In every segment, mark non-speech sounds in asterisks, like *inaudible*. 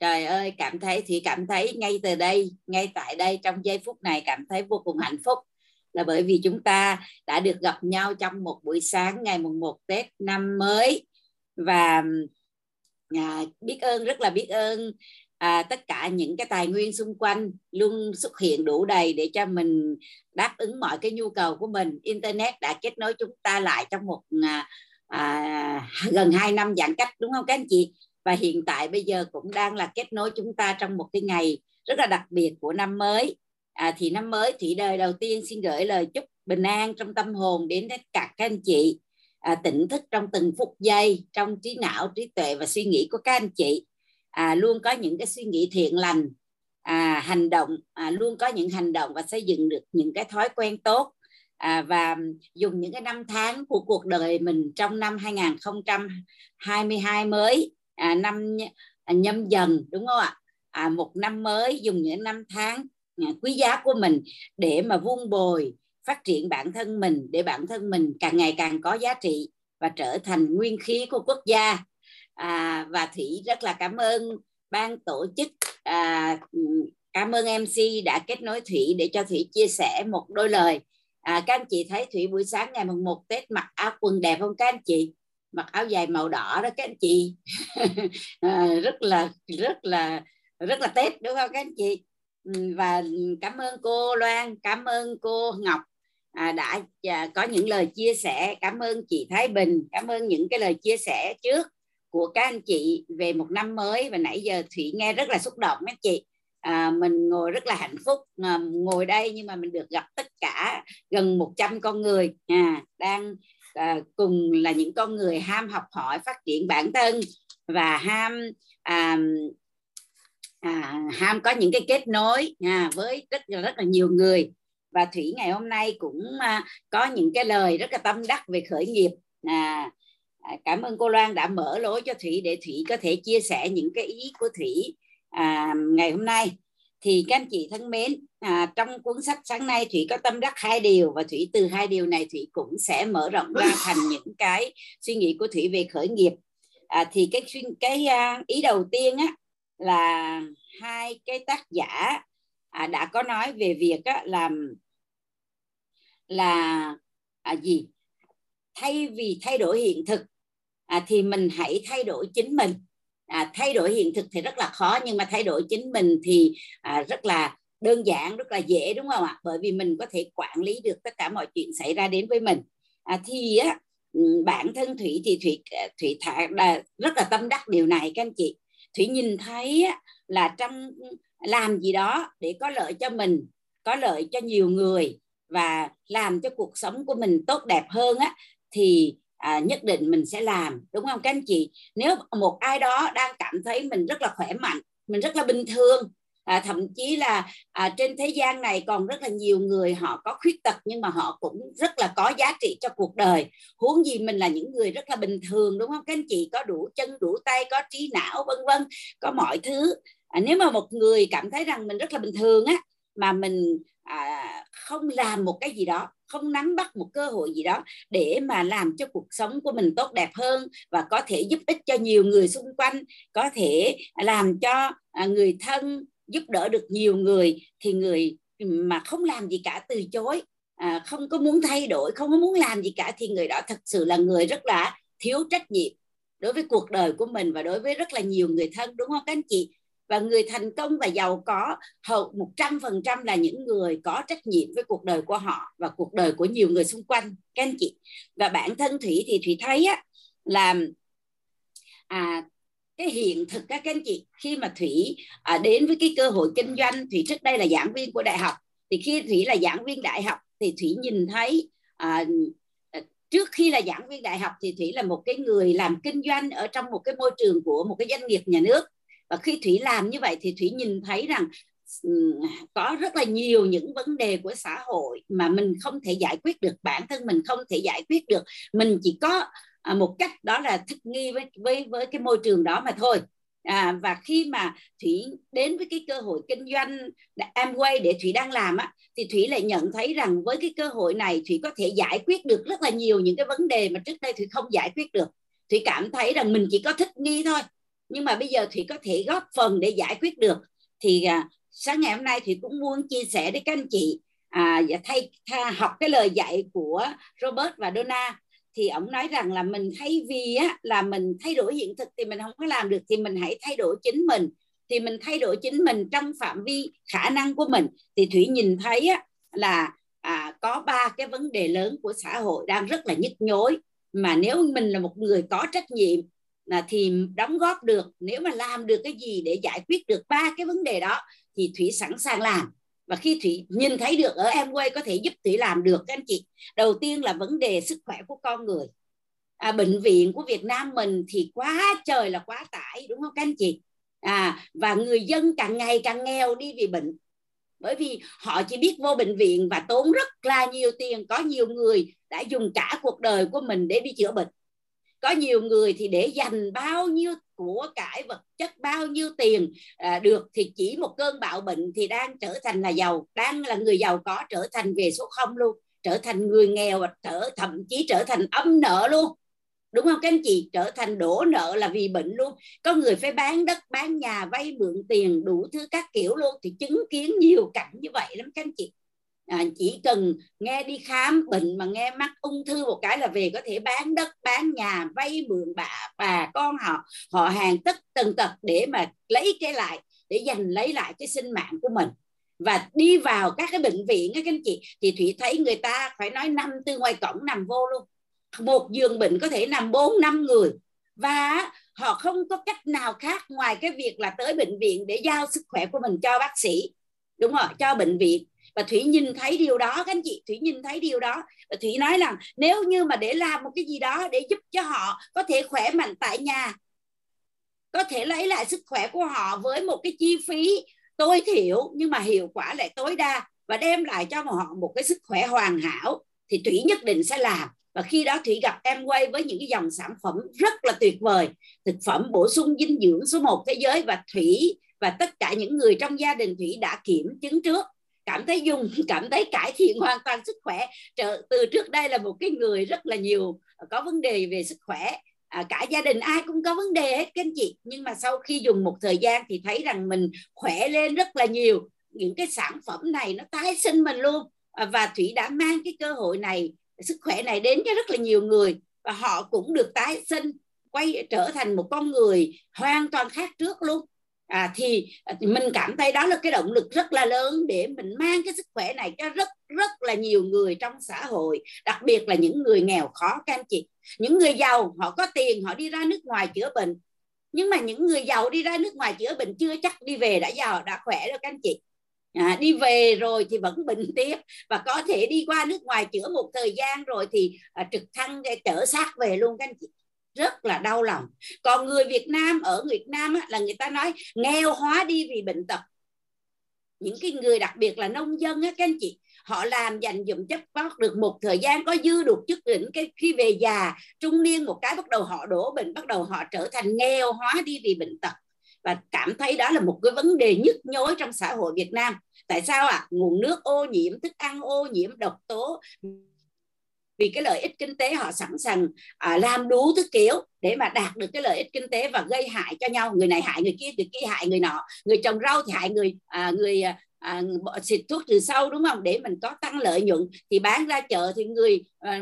trời ơi cảm thấy thì cảm thấy ngay từ đây ngay tại đây trong giây phút này cảm thấy vô cùng hạnh phúc. Là bởi vì chúng ta đã được gặp nhau trong một buổi sáng ngày mùng 1 Tết năm mới. Và à, biết ơn rất là biết ơn à, tất cả những cái tài nguyên xung quanh luôn xuất hiện đủ đầy để cho mình đáp ứng mọi cái nhu cầu của mình. Internet đã kết nối chúng ta lại trong một à, à, gần 2 năm giãn cách đúng không các anh chị? Và hiện tại bây giờ cũng đang là kết nối chúng ta trong một cái ngày rất là đặc biệt của năm mới. À, thì năm mới thủy đời đầu tiên xin gửi lời chúc bình an trong tâm hồn đến tất cả các anh chị. À, tỉnh thức trong từng phút giây trong trí não trí tuệ và suy nghĩ của các anh chị. À, luôn có những cái suy nghĩ thiện lành à, hành động à, luôn có những hành động và xây dựng được những cái thói quen tốt. À, và dùng những cái năm tháng của cuộc đời mình trong năm 2022 mới à, năm à, nhâm dần đúng không ạ? À, một năm mới dùng những năm tháng à, quý giá của mình để mà vun bồi phát triển bản thân mình để bản thân mình càng ngày càng có giá trị và trở thành nguyên khí của quốc gia. À, và thủy rất là cảm ơn ban tổ chức à, cảm ơn mc đã kết nối thủy để cho thủy chia sẻ một đôi lời. À, các anh chị thấy thủy buổi sáng ngày mùng 1 tết mặc áo quần đẹp không các anh chị? Mặc áo dài màu đỏ đó các anh chị. À, *laughs* rất là rất là rất là tết đúng không các anh chị? Ừ, và cảm ơn cô Loan cảm ơn cô Ngọc à, đã à, có những lời chia sẻ. Cảm ơn chị Thái Bình cảm ơn những cái lời chia sẻ trước của các anh chị về một năm mới. Và nãy giờ Thủy nghe rất là xúc động các chị. À, mình ngồi rất là hạnh phúc à, ngồi đây nhưng mà mình được gặp tất cả gần 100 con người à, đang à, cùng là những con người ham học hỏi phát triển bản thân và ham à, à, ham có những cái kết nối à, với rất là rất là nhiều người. Và thủy ngày hôm nay cũng à, có những cái lời rất là tâm đắc về khởi nghiệp. À, à, cảm ơn cô Loan đã mở lối cho thủy để thủy có thể chia sẻ những cái ý của thủy à, ngày hôm nay thì các anh chị thân mến à, trong cuốn sách sáng nay thủy có tâm đắc hai điều và thủy từ hai điều này thủy cũng sẽ mở rộng ra *laughs* thành những cái suy nghĩ của thủy về khởi nghiệp. À, thì cái cái uh, ý đầu tiên á là hai cái tác giả à, đã có nói về việc á, làm là à, gì? Thay vì thay đổi hiện thực à, thì mình hãy thay đổi chính mình à, thay đổi hiện thực thì rất là khó nhưng mà thay đổi chính mình thì à, rất là đơn giản rất là dễ đúng không ạ? Bởi vì mình có thể quản lý được tất cả mọi chuyện xảy ra đến với mình. À, thì á ừ, bản thân thủy thì thủy à, thủy thả rất là tâm đắc điều này các anh chị. Thủy nhìn thấy á, là trong làm gì đó để có lợi cho mình có lợi cho nhiều người và làm cho cuộc sống của mình tốt đẹp hơn á thì à, nhất định mình sẽ làm đúng không? Các anh chị nếu một ai đó đang cảm thấy mình rất là khỏe mạnh mình rất là bình thường à, thậm chí là à, trên thế gian này còn rất là nhiều người họ có khuyết tật nhưng mà họ cũng rất là có giá trị cho cuộc đời. Huống gì mình là những người rất là bình thường đúng không? Các anh chị có đủ chân đủ tay có trí não vân vân có mọi thứ. À, nếu mà một người cảm thấy rằng mình rất là bình thường á mà mình à, không làm một cái gì đó không nắm bắt một cơ hội gì đó để mà làm cho cuộc sống của mình tốt đẹp hơn và có thể giúp ích cho nhiều người xung quanh có thể làm cho à, người thân giúp đỡ được nhiều người thì người mà không làm gì cả từ chối à, không có muốn thay đổi không có muốn làm gì cả thì người đó thật sự là người rất là thiếu trách nhiệm đối với cuộc đời của mình và đối với rất là nhiều người thân đúng không các anh chị? Và người thành công và giàu có hầu một trăm phần trăm là những người có trách nhiệm với cuộc đời của họ và cuộc đời của nhiều người xung quanh các anh chị. Và bản thân thủy thì thủy thấy á là à, cái hiện thực các anh chị khi mà thủy à, đến với cái cơ hội kinh doanh thủy trước đây là giảng viên của đại học thì khi thủy là giảng viên đại học thì thủy nhìn thấy à, trước khi là giảng viên đại học thì thủy là một cái người làm kinh doanh ở trong một cái môi trường của một cái doanh nghiệp nhà nước và khi thủy làm như vậy thì thủy nhìn thấy rằng ừ, có rất là nhiều những vấn đề của xã hội mà mình không thể giải quyết được bản thân mình không thể giải quyết được. Mình chỉ có à, một cách đó là thích nghi với với với cái môi trường đó mà thôi. À, và khi mà thủy đến với cái cơ hội kinh doanh Amway để thủy đang làm á thì thủy lại nhận thấy rằng với cái cơ hội này thủy có thể giải quyết được rất là nhiều những cái vấn đề mà trước đây thủy không giải quyết được. Thủy cảm thấy rằng mình chỉ có thích nghi thôi nhưng mà bây giờ thủy có thể góp phần để giải quyết được thì à, sáng ngày hôm nay thì cũng muốn chia sẻ với các anh chị à, thay, thay học cái lời dạy của Robert và Donna. Thì ông nói rằng là mình thay vì á, là mình thay đổi hiện thực thì mình không có làm được thì mình hãy thay đổi chính mình. Thì mình thay đổi chính mình trong phạm vi khả năng của mình. Thì thủy nhìn thấy á, là à, có ba cái vấn đề lớn của xã hội đang rất là nhức nhối. Mà nếu mình là một người có trách nhiệm là thì đóng góp được nếu mà làm được cái gì để giải quyết được ba cái vấn đề đó thì thủy sẵn sàng làm. Và khi thủy nhìn thấy được ở em quay có thể giúp thủy làm được các anh chị đầu tiên là vấn đề sức khỏe của con người. À, bệnh viện của Việt Nam mình thì quá trời là quá tải đúng không các anh chị? À và người dân càng ngày càng nghèo đi vì bệnh. Bởi vì họ chỉ biết vô bệnh viện và tốn rất là nhiều tiền có nhiều người đã dùng cả cuộc đời của mình để đi chữa bệnh có nhiều người thì để dành bao nhiêu của cải vật chất bao nhiêu tiền à, được thì chỉ một cơn bạo bệnh thì đang trở thành là giàu đang là người giàu có trở thành về số không luôn trở thành người nghèo và trở thậm chí trở thành âm nợ luôn. Đúng không các anh chị? Trở thành đổ nợ là vì bệnh luôn. Có người phải bán đất bán nhà vay mượn tiền đủ thứ các kiểu luôn thì chứng kiến nhiều cảnh như vậy lắm các anh chị à, chỉ cần nghe đi khám bệnh mà nghe mắc ung thư một cái là về có thể bán đất bán nhà vay mượn bà bà con họ họ hàng tất tần tật để mà lấy cái lại để giành lấy lại cái sinh mạng của mình. Và đi vào các cái bệnh viện các anh chị thì thủy thấy người ta phải nói năm từ ngoài cổng nằm vô luôn. Một giường bệnh có thể nằm bốn năm người. Và họ không có cách nào khác ngoài cái việc là tới bệnh viện để giao sức khỏe của mình cho bác sĩ. Đúng rồi cho bệnh viện và thủy nhìn thấy điều đó, các anh chị, thủy nhìn thấy điều đó. Và thủy nói rằng, nếu như mà để làm một cái gì đó để giúp cho họ có thể khỏe mạnh tại nhà, có thể lấy lại sức khỏe của họ với một cái chi phí tối thiểu, nhưng mà hiệu quả lại tối đa và đem lại cho họ một cái sức khỏe hoàn hảo, thì thủy nhất định sẽ làm. Và khi đó thủy gặp em quay với những cái dòng sản phẩm rất là tuyệt vời. Thực phẩm bổ sung dinh dưỡng số 1 thế giới và thủy và tất cả những người trong gia đình thủy đã kiểm chứng trước cảm thấy dùng cảm thấy cải thiện hoàn toàn sức khỏe. Trở, từ trước đây là một cái người rất là nhiều à, có vấn đề về sức khỏe. À, cả gia đình ai cũng có vấn đề hết các anh chị. Nhưng mà sau khi dùng một thời gian thì thấy rằng mình khỏe lên rất là nhiều. Những cái sản phẩm này nó tái sinh mình luôn. À, và thủy đã mang cái cơ hội này sức khỏe này đến cho rất là nhiều người. Và họ cũng được tái sinh quay trở thành một con người hoàn toàn khác trước luôn. À, à, thì mình cảm thấy đó là cái động lực rất là lớn để mình mang cái sức khỏe này cho rất rất là nhiều người trong xã hội đặc biệt là những người nghèo khó các anh chị những người giàu họ có tiền họ đi ra nước ngoài chữa bệnh. Nhưng mà những người giàu đi ra nước ngoài chữa bệnh chưa chắc đi về đã giàu đã khỏe rồi các anh chị à, đi về rồi thì vẫn bệnh *laughs* tiếp. Và có thể đi qua nước ngoài chữa một thời gian rồi thì à, trực thăng để trở sát về luôn các anh chị rất là đau lòng. Còn người Việt Nam ở Việt Nam á, là người ta nói nghèo hóa đi vì bệnh tật. Những cái người đặc biệt là nông dân á các anh chị họ làm dành dụm chất vót được một thời gian có dư được chức đỉnh cái khi về già trung niên một cái bắt đầu họ đổ bệnh bắt đầu họ trở thành nghèo hóa đi vì bệnh tật. Và cảm thấy đó là một cái vấn đề nhức nhối trong xã hội Việt Nam. Tại sao ạ? À? nguồn nước ô nhiễm thức ăn ô nhiễm độc tố vì cái lợi ích kinh tế họ sẵn sàng à, làm đủ thứ kiểu để mà đạt được cái lợi ích kinh tế và gây hại cho nhau. Người này hại người kia người kia hại người nọ. Người trồng rau thì hại người à, người à, à xịt thuốc từ sâu đúng không? Để mình có tăng lợi nhuận thì bán ra chợ thì người à,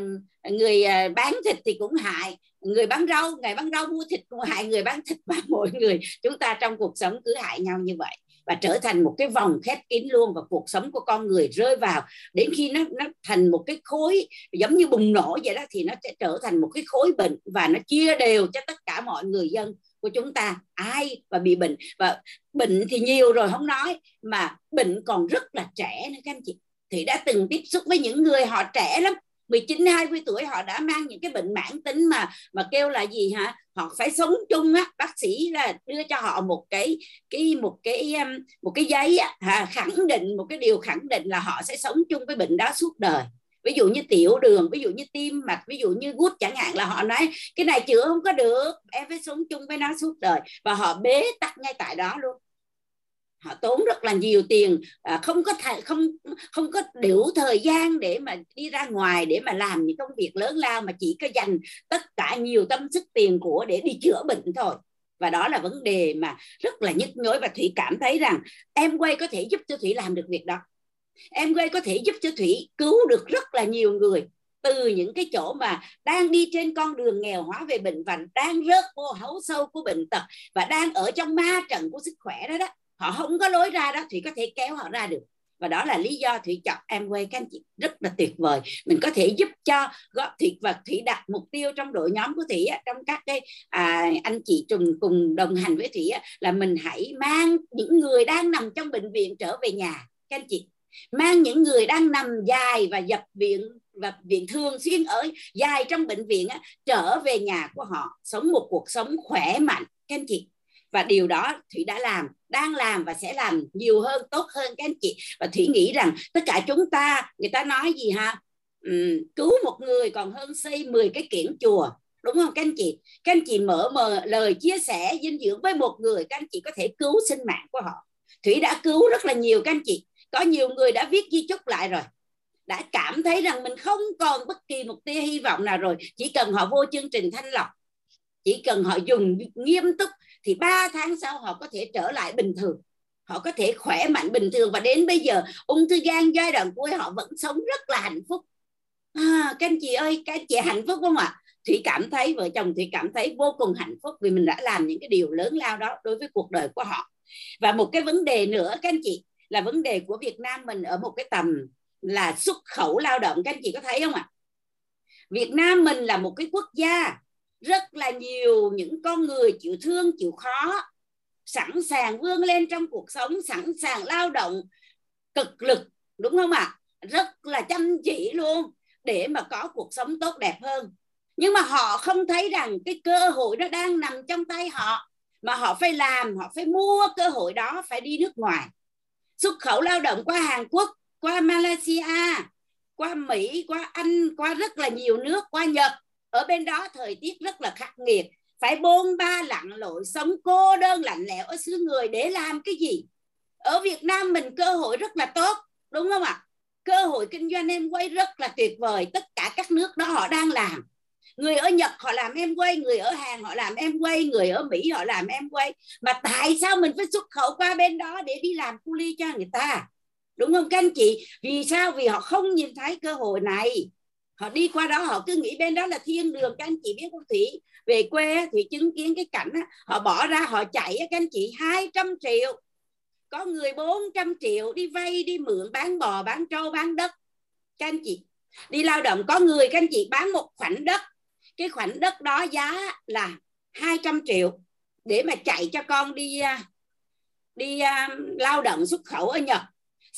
người à, bán thịt thì cũng hại. Người bán rau ngày bán rau mua thịt cũng hại người bán thịt *laughs* và mọi người. Chúng ta trong cuộc sống cứ hại nhau như vậy và trở thành một cái vòng khép kín luôn và cuộc sống của con người rơi vào. Đến khi nó nó thành một cái khối giống như bùng nổ vậy đó, thì nó sẽ trở thành một cái khối bệnh và nó chia đều cho tất cả mọi người dân của chúng ta. Ai và bị bệnh, và bệnh thì nhiều rồi không nói, mà bệnh còn rất là trẻ nữa các anh chị. Thì đã từng tiếp xúc với những người họ trẻ lắm. 19 20 tuổi họ đã mang những cái bệnh mãn tính mà mà kêu là gì hả? Họ phải sống chung á bác sĩ là đưa cho họ một cái cái một cái um, một cái giấy á, hả, khẳng định một cái điều khẳng định là họ sẽ sống chung với bệnh đó suốt đời. Ví dụ như tiểu đường ví dụ như tim mạch ví dụ như gút chẳng hạn là họ nói cái này chữa không có được em phải sống chung với nó suốt đời. Và họ bế tắc ngay tại đó luôn họ tốn rất là nhiều tiền à, không có thể không không có đủ thời gian để mà đi ra ngoài để mà làm những công việc lớn lao mà chỉ có dành tất cả nhiều tâm sức tiền của để đi chữa bệnh thôi. Và đó là vấn đề mà rất là nhức nhối và thủy cảm thấy rằng em quay có thể giúp cho thủy làm được việc đó. Em quay có thể giúp cho thủy cứu được rất là nhiều người từ những cái chỗ mà đang đi trên con đường nghèo hóa về bệnh và đang rớt vô hấu sâu của bệnh tật và đang ở trong ma trận của sức khỏe đó đó họ không có lối ra đó thủy có thể kéo họ ra được. Và đó là lý do thủy chọn em quay các anh chị rất là tuyệt vời. Mình có thể giúp cho góp thủy và thủy đặt mục tiêu trong đội nhóm của thủy trong các cái à, anh chị trùng cùng đồng hành với thủy là mình hãy mang những người đang nằm trong bệnh viện trở về nhà các anh chị. Mang những người đang nằm dài và dập viện và viện thường xuyên ở dài trong bệnh viện á, trở về nhà của họ sống một cuộc sống khỏe mạnh các anh chị và điều đó thủy đã làm đang làm và sẽ làm nhiều hơn tốt hơn các anh chị. Và thủy nghĩ rằng tất cả chúng ta người ta nói gì ha? Uhm, cứu một người còn hơn xây 10 cái kiển chùa đúng không các anh chị? Các anh chị mở mờ lời chia sẻ dinh dưỡng với một người các anh chị có thể cứu sinh mạng của họ. Thủy đã cứu rất là nhiều các anh chị. Có nhiều người đã viết di chúc lại rồi đã cảm thấy rằng mình không còn bất kỳ một tia hy vọng nào rồi. Chỉ cần họ vô chương trình thanh lọc chỉ cần họ dùng nghiêm túc thì ba tháng sau họ có thể trở lại bình thường. Họ có thể khỏe mạnh bình thường. Và đến bây giờ ung thư gan giai đoạn cuối họ vẫn sống rất là hạnh phúc. À, các anh chị ơi các anh chị hạnh phúc không ạ? Thủy cảm thấy vợ chồng thủy cảm thấy vô cùng hạnh phúc vì mình đã làm những cái điều lớn lao đó đối với cuộc đời của họ. Và một cái vấn đề nữa các anh chị là vấn đề của Việt Nam mình ở một cái tầm là xuất khẩu lao động. Các anh chị có thấy không ạ? Việt Nam mình là một cái quốc gia rất là nhiều những con người chịu thương, chịu khó, sẵn sàng vươn lên trong cuộc sống, sẵn sàng lao động cực lực, đúng không ạ? Rất là chăm chỉ luôn để mà có cuộc sống tốt đẹp hơn. Nhưng mà họ không thấy rằng cái cơ hội nó đang nằm trong tay họ, mà họ phải làm, họ phải mua cơ hội đó, phải đi nước ngoài. Xuất khẩu lao động qua Hàn Quốc, qua Malaysia, qua Mỹ, qua Anh, qua rất là nhiều nước, qua Nhật ở bên đó thời tiết rất là khắc nghiệt. Phải bôn ba lặn lội, sống cô đơn lạnh lẽo ở xứ người để làm cái gì? Ở Việt Nam mình cơ hội rất là tốt, đúng không ạ? Cơ hội kinh doanh em quay rất là tuyệt vời, tất cả các nước đó họ đang làm. Người ở Nhật họ làm em quay, người ở Hàn họ làm em quay, người ở Mỹ họ làm em quay. Mà tại sao mình phải xuất khẩu qua bên đó để đi làm cu ly cho người ta? Đúng không các anh chị? Vì sao? Vì họ không nhìn thấy cơ hội này họ đi qua đó họ cứ nghĩ bên đó là thiên đường các anh chị biết không thủy? Về quê thì chứng kiến cái cảnh đó, họ bỏ ra họ chạy các anh chị 200 triệu. Có người 400 triệu đi vay đi mượn bán bò bán trâu bán đất. Các anh chị đi lao động có người các anh chị bán một khoảnh đất. Cái khoảnh đất đó giá là 200 triệu để mà chạy cho con đi à, đi à, lao động xuất khẩu ở Nhật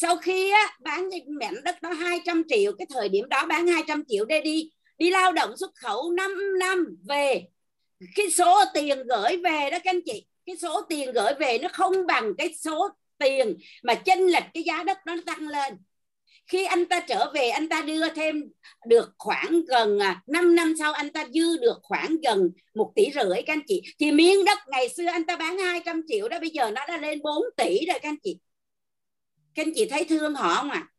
sau khi á, bán cái mảnh đất đó 200 triệu cái thời điểm đó bán 200 triệu để đi đi lao động xuất khẩu 5 năm về. Cái số tiền gửi về đó các anh chị cái số tiền gửi về nó không bằng cái số tiền mà chênh lệch cái giá đất nó tăng lên. Khi anh ta trở về anh ta đưa thêm được khoảng gần à, 5 năm sau anh ta dư được khoảng gần một tỷ rưỡi các anh chị. Thì miếng đất ngày xưa anh ta bán 200 triệu đó bây giờ nó đã lên 4 tỷ rồi các anh chị các anh chị thấy thương họ không ạ? À?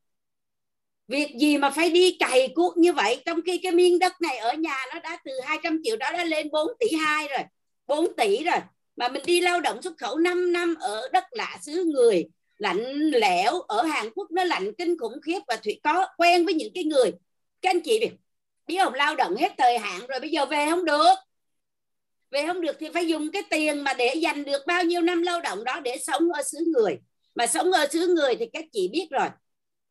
việc gì mà phải đi cày cuốc như vậy? Trong khi cái miếng đất này ở nhà nó đã từ 200 triệu đó đã lên 4 tỷ hai rồi 4 tỷ rồi. Mà mình đi lao động xuất khẩu 5 năm ở đất lạ xứ người, lạnh lẽo, ở Hàn Quốc nó lạnh kinh khủng khiếp và thủy có quen với những cái người. Các anh chị biết biết không? Lao động hết thời hạn rồi, bây giờ về không được. Về không được thì phải dùng cái tiền mà để dành được bao nhiêu năm lao động đó để sống ở xứ người mà sống ở xứ người thì các chị biết rồi.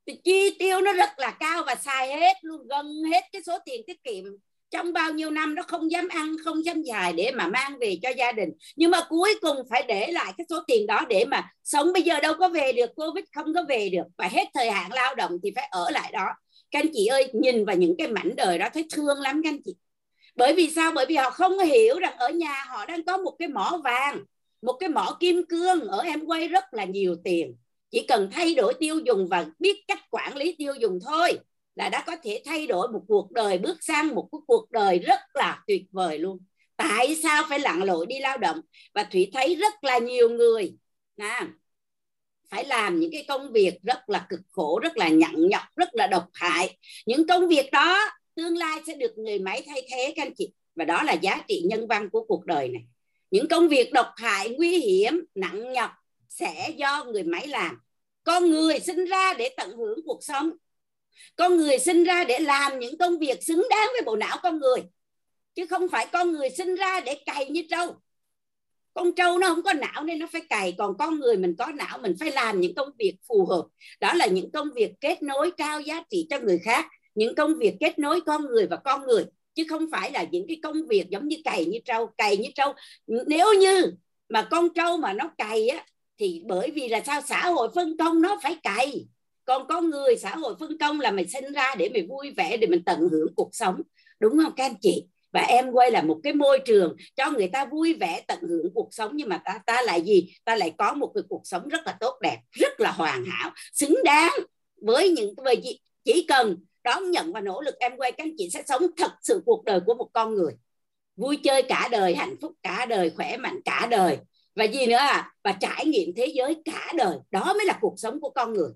Thì chi tiêu nó rất là cao và xài hết luôn gần hết cái số tiền tiết kiệm. Trong bao nhiêu năm nó không dám ăn, không dám dài để mà mang về cho gia đình. Nhưng mà cuối cùng phải để lại cái số tiền đó để mà sống. Bây giờ đâu có về được, covid không có về được. Và hết thời hạn lao động thì phải ở lại đó. Các anh chị ơi, nhìn vào những cái mảnh đời đó thấy thương lắm các anh chị. Bởi vì sao? Bởi vì họ không hiểu rằng ở nhà họ đang có một cái mỏ vàng một cái mỏ kim cương ở em quay rất là nhiều tiền. Chỉ cần thay đổi tiêu dùng và biết cách quản lý tiêu dùng thôi là đã có thể thay đổi một cuộc đời, bước sang một cuộc đời rất là tuyệt vời luôn. Tại sao phải lặn lội đi lao động? Và thủy thấy rất là nhiều người à phải làm những cái công việc rất là cực khổ, rất là nhặn nhọc, rất là độc hại. Những công việc đó tương lai sẽ được người máy thay thế các anh chị. Và đó là giá trị nhân văn của cuộc đời này những công việc độc hại, nguy hiểm, nặng nhọc sẽ do người máy làm. Con người sinh ra để tận hưởng cuộc sống. Con người sinh ra để làm những công việc xứng đáng với bộ não con người. Chứ không phải con người sinh ra để cày như trâu. Con trâu nó không có não nên nó phải cày. Còn con người mình có não, mình phải làm những công việc phù hợp. Đó là những công việc kết nối cao giá trị cho người khác. Những công việc kết nối con người và con người chứ không phải là những cái công việc giống như cày như trâu. Cày như trâu, nếu như mà con trâu mà nó cày á, thì bởi vì là sao? Xã hội phân công nó phải cày. Còn con người, xã hội phân công là mình sinh ra để mình vui vẻ, để mình tận hưởng cuộc sống. Đúng không các anh chị? Và em quay là một cái môi trường cho người ta vui vẻ, tận hưởng cuộc sống. Nhưng mà ta ta lại gì? Ta lại có một cái cuộc sống rất là tốt đẹp, rất là hoàn hảo, xứng đáng với những cái chỉ cần đón nhận và nỗ lực em quay các anh chị sẽ sống thật sự cuộc đời của một con người. Vui chơi cả đời, hạnh phúc cả đời, khỏe mạnh cả đời. Và gì nữa à? Và trải nghiệm thế giới cả đời. Đó mới là cuộc sống của con người.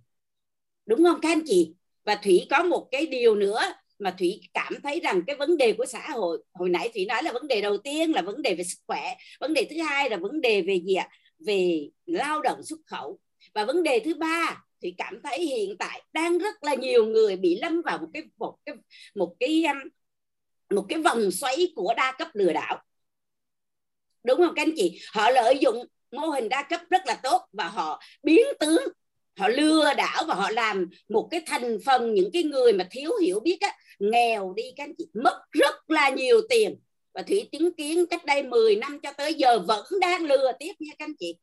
Đúng không các anh chị? Và thủy có một cái điều nữa mà thủy cảm thấy rằng cái vấn đề của xã hội, hồi nãy thủy nói là vấn đề đầu tiên là vấn đề về sức khỏe. Vấn đề thứ hai là vấn đề về gì ạ? Về lao động xuất khẩu. Và vấn đề thứ ba thì cảm thấy hiện tại đang rất là nhiều người bị lâm vào một cái một cái một cái um, một cái vòng xoáy của đa cấp lừa đảo. Đúng không các anh chị? Họ lợi dụng mô hình đa cấp rất là tốt và họ biến tướng họ lừa đảo và họ làm một cái thành phần những cái người mà thiếu hiểu biết á, nghèo đi các anh chị. Mất rất là nhiều tiền. Và thủy chứng kiến cách đây 10 năm cho tới giờ vẫn đang lừa tiếp nha các anh chị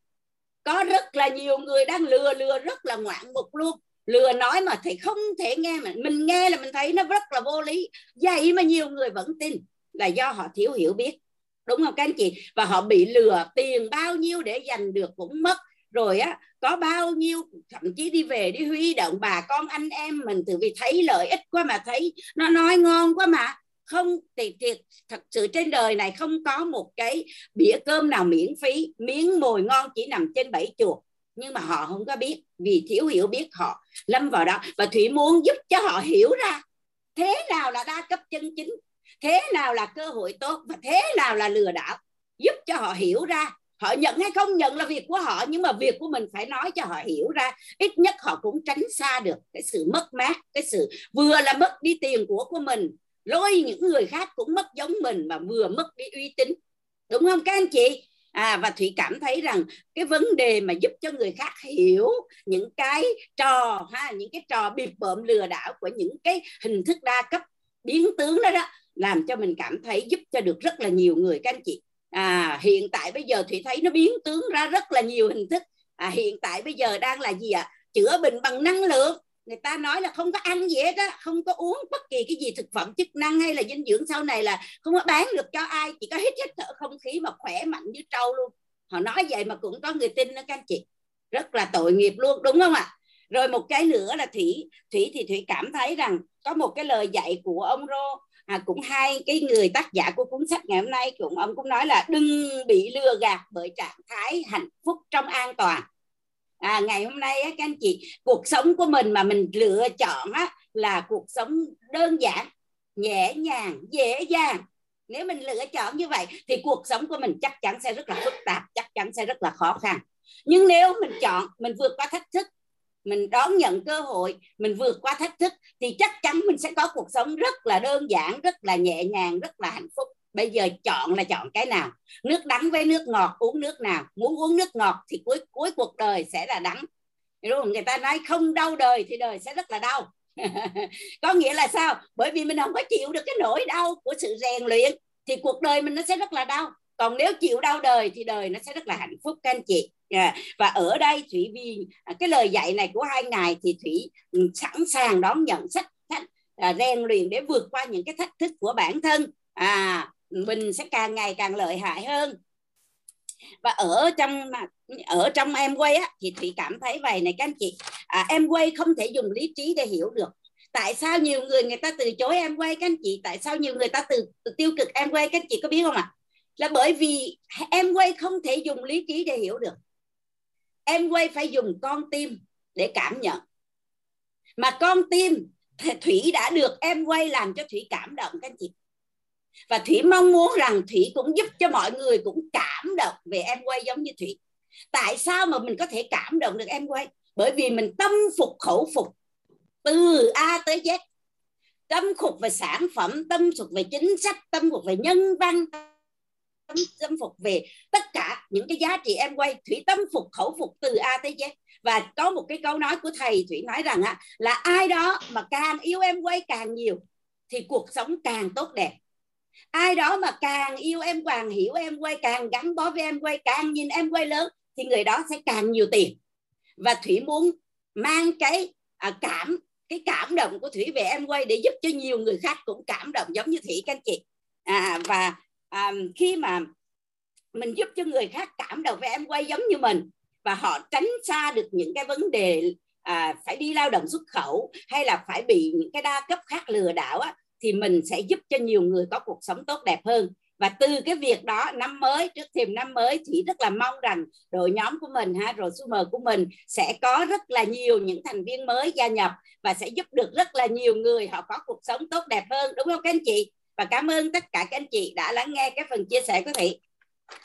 có rất là nhiều người đang lừa lừa rất là ngoạn mục luôn. Lừa nói mà thầy không thể nghe mà mình nghe là mình thấy nó rất là vô lý. Vậy mà nhiều người vẫn tin là do họ thiếu hiểu biết. Đúng không các anh chị? Và họ bị lừa tiền bao nhiêu để giành được cũng mất. Rồi á, có bao nhiêu, thậm chí đi về đi huy động bà con anh em mình từ vì thấy lợi ích quá mà thấy nó nói ngon quá mà không, thì thiệt, thật sự trên đời này không có một cái bĩa cơm nào miễn phí. Miếng mồi ngon chỉ nằm trên bảy chuột nhưng mà họ không có biết, vì thiếu hiểu biết họ lâm vào đó. Và thủy muốn giúp cho họ hiểu ra, thế nào là đa cấp chân chính, thế nào là cơ hội tốt, và thế nào là lừa đảo. Giúp cho họ hiểu ra, họ nhận hay không nhận là việc của họ, nhưng mà việc của mình phải nói cho họ hiểu ra. Ít nhất họ cũng tránh xa được cái sự mất mát, cái sự vừa là mất đi tiền của của mình lôi những người khác cũng mất giống mình mà vừa mất đi uy tín. Đúng không các anh chị? À và thủy cảm thấy rằng cái vấn đề mà giúp cho người khác hiểu những cái trò ha những cái trò bịp bợm lừa đảo của những cái hình thức đa cấp biến tướng đó đó làm cho mình cảm thấy giúp cho được rất là nhiều người các anh chị. À hiện tại bây giờ thủy thấy nó biến tướng ra rất là nhiều hình thức. À, hiện tại bây giờ đang là gì ạ? À? chữa bệnh bằng năng lượng người ta nói là không có ăn gì hết á không có uống bất kỳ cái gì thực phẩm chức năng hay là dinh dưỡng sau này là không có bán được cho ai chỉ có hít hít thở không khí mà khỏe mạnh như trâu luôn. Họ nói vậy mà cũng có người tin đó các anh chị. Rất là tội nghiệp luôn đúng không ạ? Rồi một cái nữa là thủy thủy thì thủy cảm thấy rằng có một cái lời dạy của ông rô à, cũng hai cái người tác giả của cuốn sách ngày hôm nay cũng ông cũng nói là đừng bị lừa gạt bởi trạng thái hạnh phúc trong an toàn à, ngày hôm nay á, các anh chị cuộc sống của mình mà mình lựa chọn á, là cuộc sống đơn giản nhẹ nhàng dễ dàng. Nếu mình lựa chọn như vậy thì cuộc sống của mình chắc chắn sẽ rất là phức tạp chắc chắn sẽ rất là khó khăn. Nhưng nếu mình chọn mình vượt qua thách thức mình đón nhận cơ hội mình vượt qua thách thức thì chắc chắn mình sẽ có cuộc sống rất là đơn giản rất là nhẹ nhàng rất là hạnh phúc bây giờ chọn là chọn cái nào? Nước đắng với nước ngọt, uống nước nào? Muốn uống nước ngọt thì cuối cuối cuộc đời sẽ là đắng. Đúng không? người ta nói không đau đời thì đời sẽ rất là đau. *laughs* Có nghĩa là sao? Bởi vì mình không có chịu được cái nỗi đau của sự rèn luyện thì cuộc đời mình nó sẽ rất là đau. Còn nếu chịu đau đời thì đời nó sẽ rất là hạnh phúc, các anh chị. Dạ. Và ở đây thủy vì à, cái lời dạy này của hai ngài thì thủy ừ, sẵn sàng đón nhận sách à, rèn luyện để vượt qua những cái thách thức của bản thân. À mình sẽ càng ngày càng lợi hại hơn. Và ở trong ở trong em quay á thì thủy cảm thấy vậy này các anh chị. À, em quay không thể dùng lý trí để hiểu được. Tại sao nhiều người người ta từ chối em quay các anh chị? Tại sao nhiều người ta từ, từ tiêu cực em quay các anh chị có biết không ạ? À? là bởi vì em quay không thể dùng lý trí để hiểu được. Em quay phải dùng con tim để cảm nhận. Mà con tim thủy đã được em quay làm cho thủy cảm động các anh chị và thủy mong muốn rằng thủy cũng giúp cho mọi người cũng cảm động về em quay giống như thủy. Tại sao mà mình có thể cảm động được em quay? Bởi vì mình tâm phục khẩu phục từ a tới z. Tâm phục về sản phẩm tâm phục về chính sách tâm phục về nhân văn tâm, tâm phục về tất cả những cái giá trị em quay. Thủy tâm phục khẩu phục từ a tới z. Và có một cái câu nói của thầy thủy nói rằng á là ai đó mà càng yêu em quay càng nhiều thì cuộc sống càng tốt đẹp ai đó mà càng yêu em càng hiểu em quay càng gắn bó với em quay càng nhìn em quay lớn thì người đó sẽ càng nhiều tiền. Và thủy muốn mang cái à, cảm cái cảm động của thủy về em quay để giúp cho nhiều người khác cũng cảm động giống như thủy các anh chị. À, và à, khi mà mình giúp cho người khác cảm động về em quay giống như mình và họ tránh xa được những cái vấn đề à, phải đi lao động xuất khẩu hay là phải bị những cái đa cấp khác lừa đảo á, thì mình sẽ giúp cho nhiều người có cuộc sống tốt đẹp hơn. Và từ cái việc đó, năm mới, trước thềm năm mới, thì rất là mong rằng đội nhóm của mình ha rồi super của mình sẽ có rất là nhiều những thành viên mới gia nhập và sẽ giúp được rất là nhiều người họ có cuộc sống tốt đẹp hơn. Đúng không các anh chị? Và cảm ơn tất cả các anh chị đã lắng nghe cái phần chia sẻ của thị